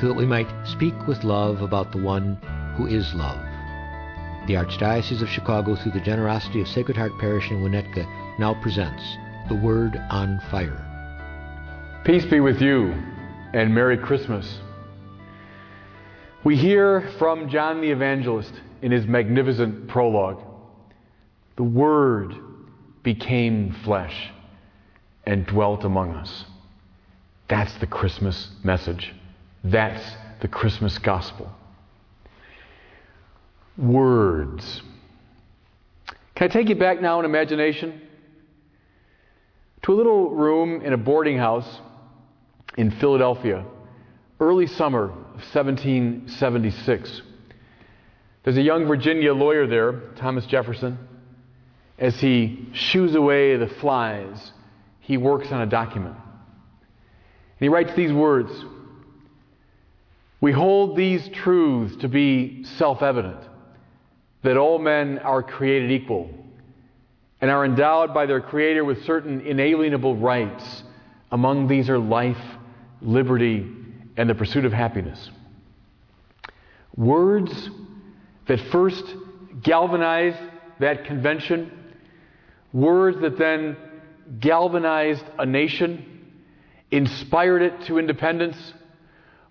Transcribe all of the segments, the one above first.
so that we might speak with love about the one who is love. The Archdiocese of Chicago, through the generosity of Sacred Heart Parish in Winnetka, now presents The Word on Fire. Peace be with you, and Merry Christmas. We hear from John the Evangelist in his magnificent prologue The Word became flesh and dwelt among us. That's the Christmas message. That's the Christmas gospel. Words. Can I take you back now in imagination to a little room in a boarding house in Philadelphia, early summer of 1776? There's a young Virginia lawyer there, Thomas Jefferson. As he shoos away the flies, he works on a document. And he writes these words we hold these truths to be self evident that all men are created equal and are endowed by their Creator with certain inalienable rights. Among these are life, liberty, and the pursuit of happiness. Words that first galvanized that convention, words that then galvanized a nation, inspired it to independence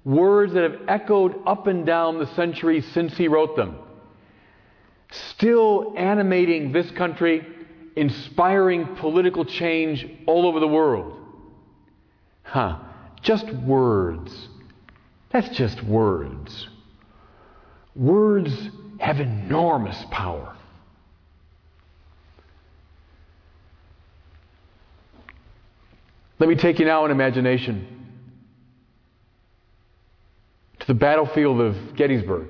words that have echoed up and down the centuries since he wrote them, still animating this country, inspiring political change all over the world. Huh, just words. That's just words. Words have enormous power. Let me take you now in imagination to the battlefield of Gettysburg.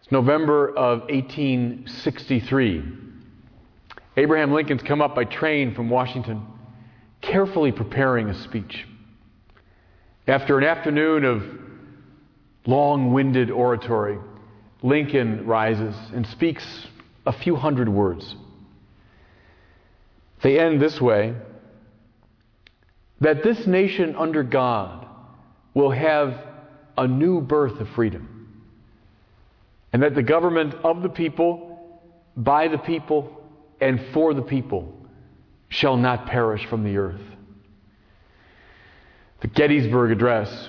It's November of 1863. Abraham Lincoln's come up by train from Washington, carefully preparing a speech. After an afternoon of long winded oratory, Lincoln rises and speaks a few hundred words. They end this way that this nation under God will have a new birth of freedom. And that the government of the people, by the people, and for the people shall not perish from the earth. The Gettysburg Address,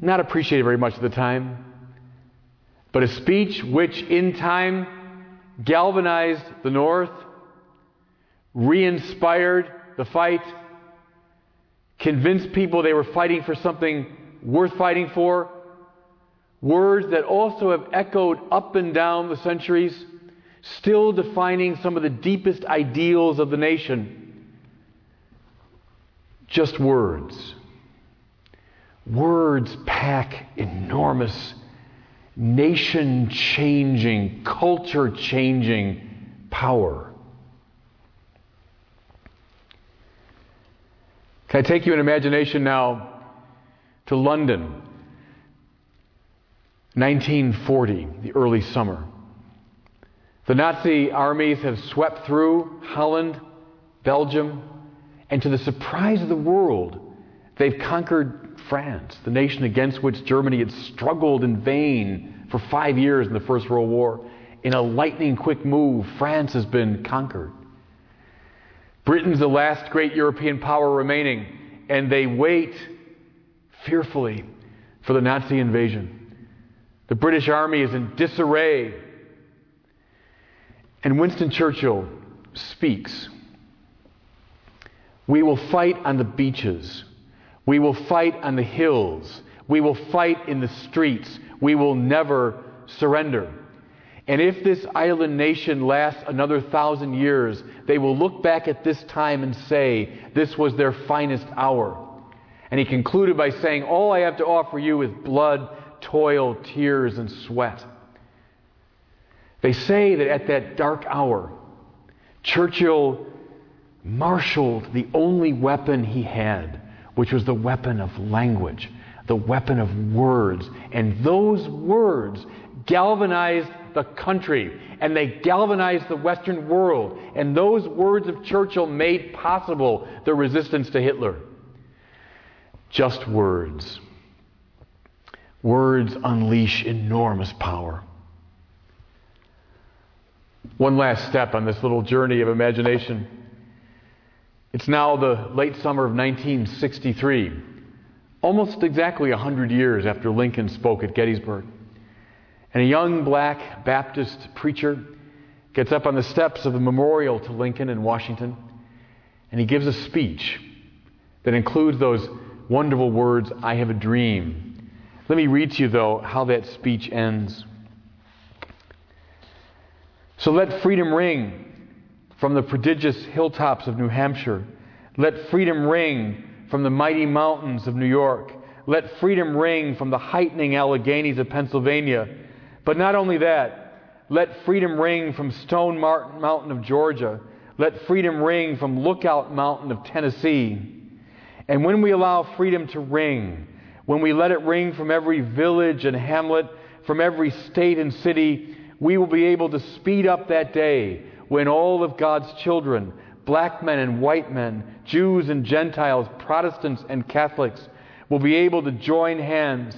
not appreciated very much at the time, but a speech which in time galvanized the North, re inspired the fight, convinced people they were fighting for something worth fighting for, words that also have echoed up and down the centuries, still defining some of the deepest ideals of the nation. Just words. Words pack enormous, nation changing, culture changing power. Can I take you in imagination now to London, 1940, the early summer. The Nazi armies have swept through Holland, Belgium, and to the surprise of the world, they've conquered France, the nation against which Germany had struggled in vain for five years in the First World War. In a lightning quick move, France has been conquered. Britain's the last great European power remaining, and they wait fearfully for the Nazi invasion. The British army is in disarray. And Winston Churchill speaks We will fight on the beaches. We will fight on the hills. We will fight in the streets. We will never surrender. And if this island nation lasts another thousand years, they will look back at this time and say, This was their finest hour. And he concluded by saying, All I have to offer you is blood toil, tears, and sweat. They say that at that dark hour, Churchill marshaled the only weapon he had, which was the weapon of language, the weapon of words. And those words galvanized the country and they galvanized the Western world. And those words of Churchill made possible the resistance to Hitler. Just words. Words unleash enormous power. One last step on this little journey of imagination. It's now the late summer of 1963, almost exactly 100 years after Lincoln spoke at Gettysburg. And a young black Baptist preacher gets up on the steps of the memorial to Lincoln in Washington, and he gives a speech that includes those wonderful words, I have a dream. Let me read to you, though, how that speech ends. So let freedom ring from the prodigious hilltops of New Hampshire. Let freedom ring from the mighty mountains of New York. Let freedom ring from the heightening Alleghanies of Pennsylvania. But not only that, let freedom ring from Stone Mountain of Georgia. Let freedom ring from Lookout Mountain of Tennessee. And when we allow freedom to ring, when we let it ring from every village and hamlet, from every state and city, we will be able to speed up that day when all of God's children, black men and white men, Jews and Gentiles, Protestants and Catholics, will be able to join hands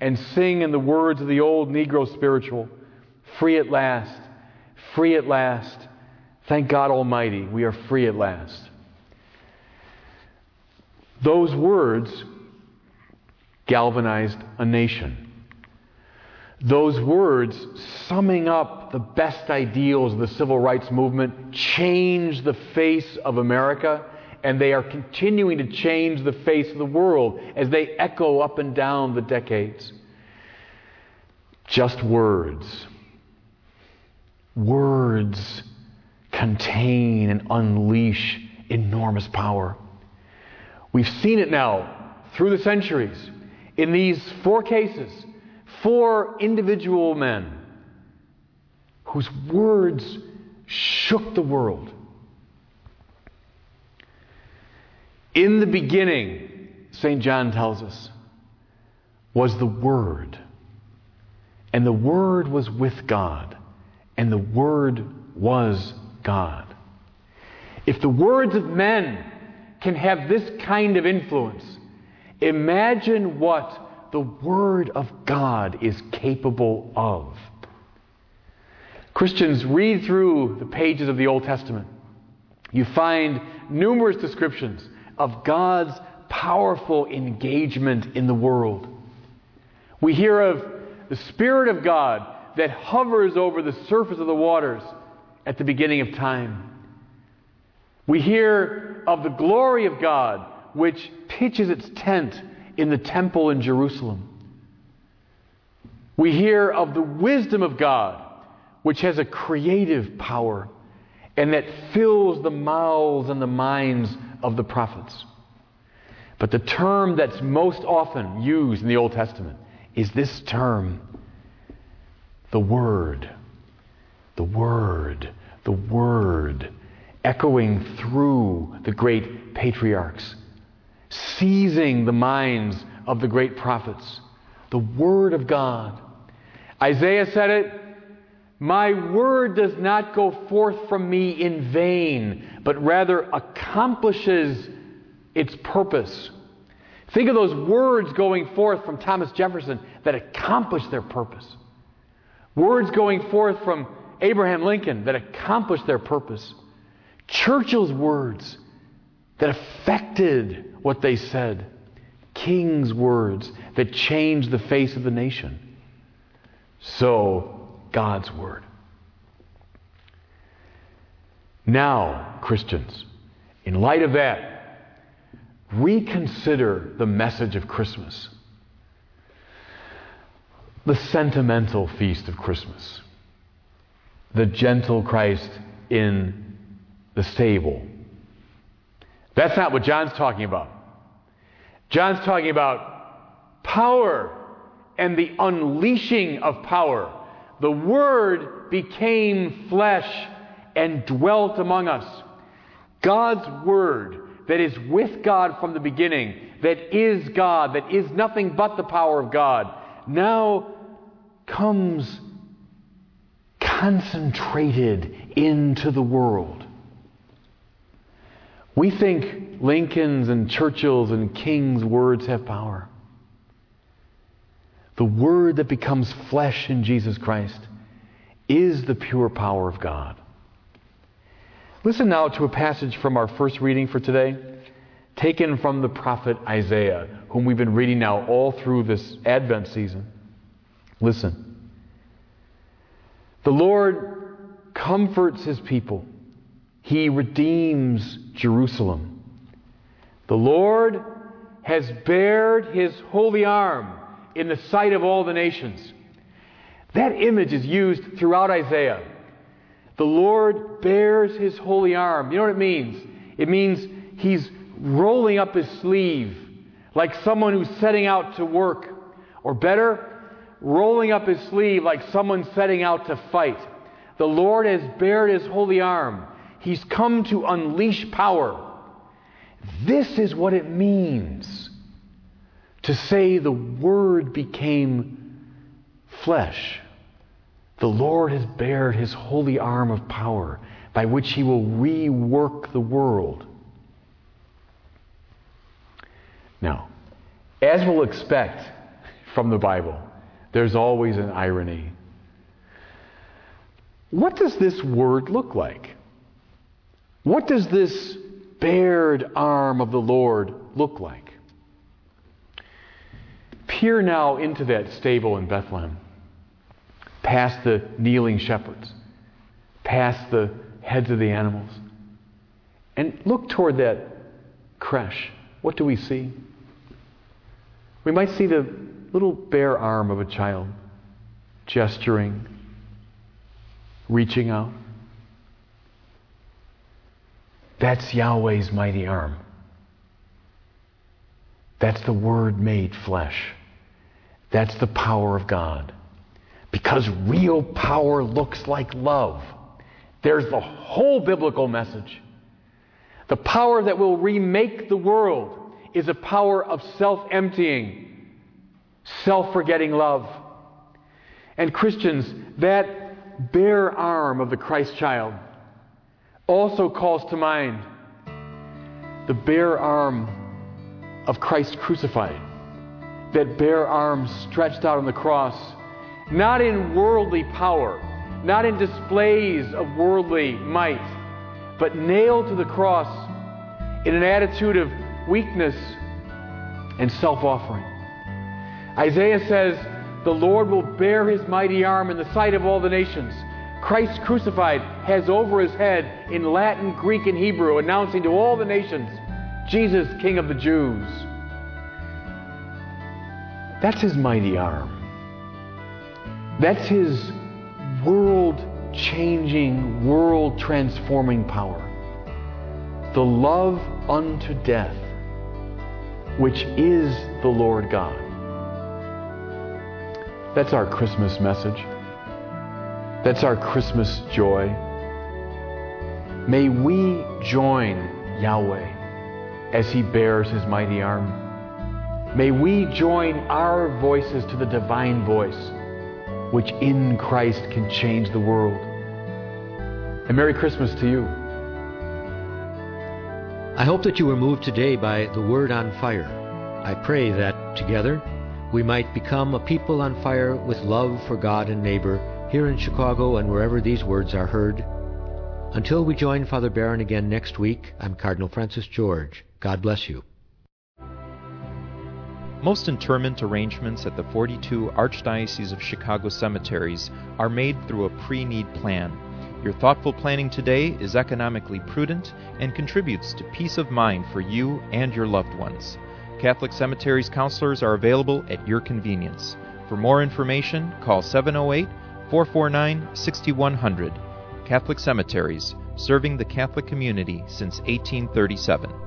and sing in the words of the old Negro spiritual Free at last, free at last. Thank God Almighty, we are free at last. Those words galvanized a nation. Those words, summing up the best ideals of the civil rights movement, changed the face of America, and they are continuing to change the face of the world as they echo up and down the decades. Just words. Words contain and unleash enormous power. We've seen it now through the centuries in these four cases four individual men whose words shook the world. In the beginning, St. John tells us, was the Word. And the Word was with God. And the Word was God. If the words of men can have this kind of influence, imagine what the Word of God is capable of. Christians, read through the pages of the Old Testament. You find numerous descriptions of God's powerful engagement in the world. We hear of the Spirit of God that hovers over the surface of the waters at the beginning of time. We hear of the glory of God which pitches its tent in the temple in Jerusalem. We hear of the wisdom of God, which has a creative power and that fills the mouths and the minds of the prophets. But the term that's most often used in the Old Testament is this term the Word. The Word. The Word. Echoing through the great patriarchs seizing the minds of the great prophets. The Word of God. Isaiah said it My word does not go forth from me in vain, but rather accomplishes its purpose. Think of those words going forth from Thomas Jefferson that accomplished their purpose. Words going forth from Abraham Lincoln that accomplished their purpose. Churchill's words that affected what they said. King's words that changed the face of the nation. So, God's Word. Now, Christians, in light of that, reconsider the message of Christmas. The sentimental feast of Christmas. The gentle Christ in the stable. That's not what John's talking about. John's talking about power and the unleashing of power. The Word became flesh and dwelt among us. God's Word that is with God from the beginning, that is God, that is nothing but the power of God, now comes concentrated into the world. We think Lincoln's and Churchill's and King's words have power. The Word that becomes flesh in Jesus Christ is the pure power of God. Listen now to a passage from our first reading for today, taken from the prophet Isaiah, whom we've been reading now all through this Advent season. Listen. The Lord comforts his people, he redeems Jerusalem. The Lord has bared his holy arm in the sight of all the nations. That image is used throughout Isaiah. The Lord bears his holy arm. You know what it means? It means he's rolling up his sleeve like someone who's setting out to work. Or better, rolling up his sleeve like someone setting out to fight. The Lord has bared his holy arm. He's come to unleash power. This is what it means to say the Word became flesh. The Lord has bared his holy arm of power by which he will rework the world. Now, as we'll expect from the Bible, there's always an irony. What does this word look like? What does this bared arm of the Lord look like? Peer now into that stable in Bethlehem, past the kneeling shepherds, past the heads of the animals, and look toward that creche. What do we see? We might see the little bare arm of a child gesturing, reaching out. That's Yahweh's mighty arm. That's the Word made flesh. That's the power of God. Because real power looks like love. There's the whole biblical message. The power that will remake the world is a power of self emptying, self forgetting love. And Christians, that bare arm of the Christ child also calls to mind the bare arm of Christ crucified that bare arm stretched out on the cross, not in worldly power, not in displays of worldly might, but nailed to the cross in an attitude of weakness and self offering. Isaiah says, The Lord will bear his mighty arm in the sight of all the nations. Christ crucified has over his head in Latin, Greek, and Hebrew, announcing to all the nations, Jesus, King of the Jews. That's his mighty arm. That's his world changing, world transforming power. The love unto death, which is the Lord God. That's our Christmas message. That's our Christmas joy. May we join Yahweh as he bears his mighty arm. May we join our voices to the divine voice, which in Christ can change the world. And Merry Christmas to you. I hope that you were moved today by the Word on Fire. I pray that together we might become a people on fire with love for God and neighbor here in Chicago and wherever these words are heard. Until we join Father Barron again next week, I'm Cardinal Francis George. God bless you. Most interment arrangements at the 42 Archdiocese of Chicago cemeteries are made through a pre need plan. Your thoughtful planning today is economically prudent and contributes to peace of mind for you and your loved ones. Catholic Cemeteries counselors are available at your convenience. For more information, call 708 449 6100. Catholic Cemeteries, serving the Catholic community since 1837.